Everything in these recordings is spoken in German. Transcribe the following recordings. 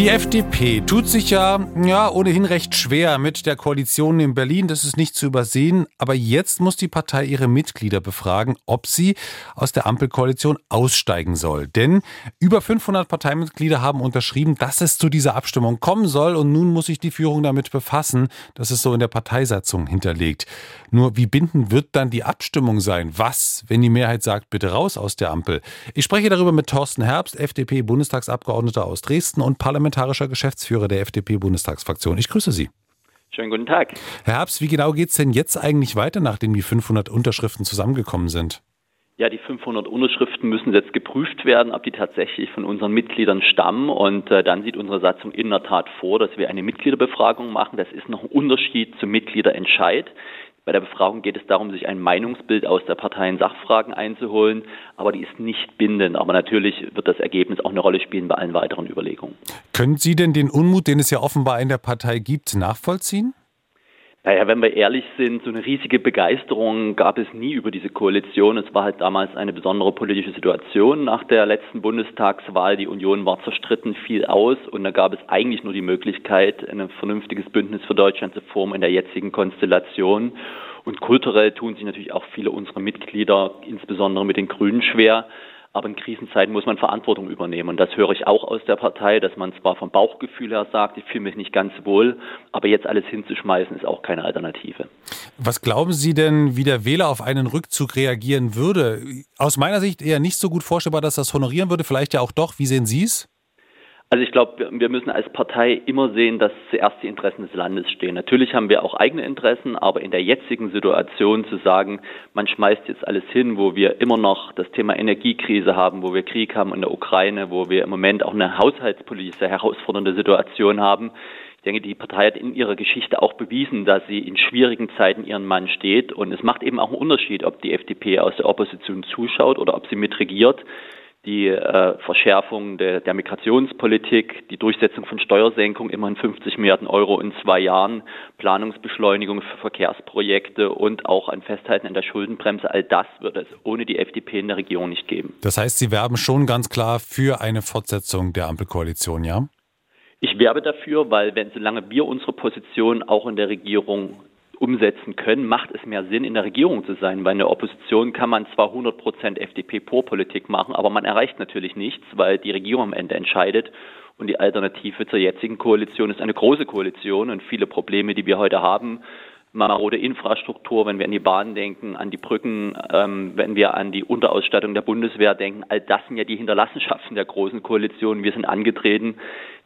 Die FDP tut sich ja, ja ohnehin recht schwer mit der Koalition in Berlin. Das ist nicht zu übersehen. Aber jetzt muss die Partei ihre Mitglieder befragen, ob sie aus der Ampelkoalition aussteigen soll. Denn über 500 Parteimitglieder haben unterschrieben, dass es zu dieser Abstimmung kommen soll. Und nun muss sich die Führung damit befassen. Das ist so in der Parteisatzung hinterlegt. Nur wie bindend wird dann die Abstimmung sein? Was, wenn die Mehrheit sagt, bitte raus aus der Ampel? Ich spreche darüber mit Thorsten Herbst, FDP-Bundestagsabgeordneter aus Dresden und Parlament parlamentarischer Geschäftsführer der FDP-Bundestagsfraktion. Ich grüße Sie. Schönen guten Tag. Herr Herbst, wie genau geht es denn jetzt eigentlich weiter, nachdem die 500 Unterschriften zusammengekommen sind? Ja, die 500 Unterschriften müssen jetzt geprüft werden, ob die tatsächlich von unseren Mitgliedern stammen. Und äh, dann sieht unsere Satzung in der Tat vor, dass wir eine Mitgliederbefragung machen. Das ist noch ein Unterschied zum Mitgliederentscheid. Bei der Befragung geht es darum, sich ein Meinungsbild aus der Partei in Sachfragen einzuholen, aber die ist nicht bindend. Aber natürlich wird das Ergebnis auch eine Rolle spielen bei allen weiteren Überlegungen. Können Sie denn den Unmut, den es ja offenbar in der Partei gibt, nachvollziehen? Naja, wenn wir ehrlich sind, so eine riesige Begeisterung gab es nie über diese Koalition. Es war halt damals eine besondere politische Situation nach der letzten Bundestagswahl. Die Union war zerstritten, fiel aus und da gab es eigentlich nur die Möglichkeit, ein vernünftiges Bündnis für Deutschland zu formen in der jetzigen Konstellation. Und kulturell tun sich natürlich auch viele unserer Mitglieder, insbesondere mit den Grünen, schwer. Aber in Krisenzeiten muss man Verantwortung übernehmen. Und das höre ich auch aus der Partei, dass man zwar vom Bauchgefühl her sagt, ich fühle mich nicht ganz wohl, aber jetzt alles hinzuschmeißen ist auch keine Alternative. Was glauben Sie denn, wie der Wähler auf einen Rückzug reagieren würde? Aus meiner Sicht eher nicht so gut vorstellbar, dass das honorieren würde. Vielleicht ja auch doch. Wie sehen Sie es? Also ich glaube, wir müssen als Partei immer sehen, dass zuerst die Interessen des Landes stehen. Natürlich haben wir auch eigene Interessen, aber in der jetzigen Situation zu sagen, man schmeißt jetzt alles hin, wo wir immer noch das Thema Energiekrise haben, wo wir Krieg haben in der Ukraine, wo wir im Moment auch eine haushaltspolitisch herausfordernde Situation haben. Ich denke, die Partei hat in ihrer Geschichte auch bewiesen, dass sie in schwierigen Zeiten ihren Mann steht. Und es macht eben auch einen Unterschied, ob die FDP aus der Opposition zuschaut oder ob sie mitregiert die äh, Verschärfung der, der Migrationspolitik, die Durchsetzung von Steuersenkungen, immerhin 50 Milliarden Euro in zwei Jahren, Planungsbeschleunigung für Verkehrsprojekte und auch ein Festhalten an der Schuldenbremse, all das wird es ohne die FDP in der Regierung nicht geben. Das heißt, Sie werben schon ganz klar für eine Fortsetzung der Ampelkoalition, ja? Ich werbe dafür, weil wenn solange wir unsere Position auch in der Regierung umsetzen können, macht es mehr Sinn, in der Regierung zu sein, weil in der Opposition kann man zwar 100 Prozent FDP-Pro-Politik machen, aber man erreicht natürlich nichts, weil die Regierung am Ende entscheidet. Und die Alternative zur jetzigen Koalition ist eine große Koalition und viele Probleme, die wir heute haben, marode Infrastruktur, wenn wir an die Bahn denken, an die Brücken, ähm, wenn wir an die Unterausstattung der Bundeswehr denken, all das sind ja die Hinterlassenschaften der großen Koalition. Wir sind angetreten,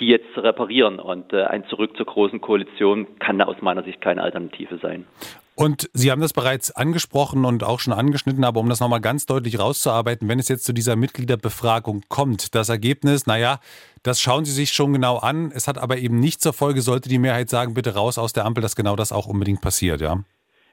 die jetzt zu reparieren. Und äh, ein Zurück zur großen Koalition kann da aus meiner Sicht keine Alternative sein. Und Sie haben das bereits angesprochen und auch schon angeschnitten, aber um das nochmal ganz deutlich rauszuarbeiten, wenn es jetzt zu dieser Mitgliederbefragung kommt, das Ergebnis, naja, das schauen Sie sich schon genau an. Es hat aber eben nicht zur Folge, sollte die Mehrheit sagen, bitte raus aus der Ampel, dass genau das auch unbedingt passiert, ja?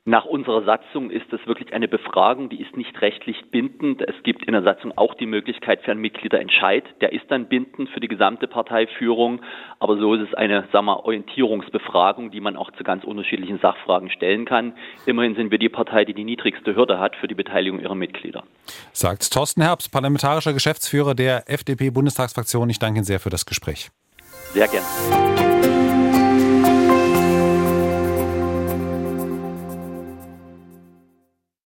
Nach unserer Satzung ist das wirklich eine Befragung, die ist nicht rechtlich bindend. Es gibt in der Satzung auch die Möglichkeit für einen Mitgliederentscheid. Der ist dann bindend für die gesamte Parteiführung. Aber so ist es eine, sagen wir, Orientierungsbefragung, die man auch zu ganz unterschiedlichen Sachfragen stellen kann. Immerhin sind wir die Partei, die die niedrigste Hürde hat für die Beteiligung ihrer Mitglieder. Sagt Thorsten Herbst, parlamentarischer Geschäftsführer der FDP-Bundestagsfraktion. Ich danke Ihnen sehr für das Gespräch. Sehr gerne.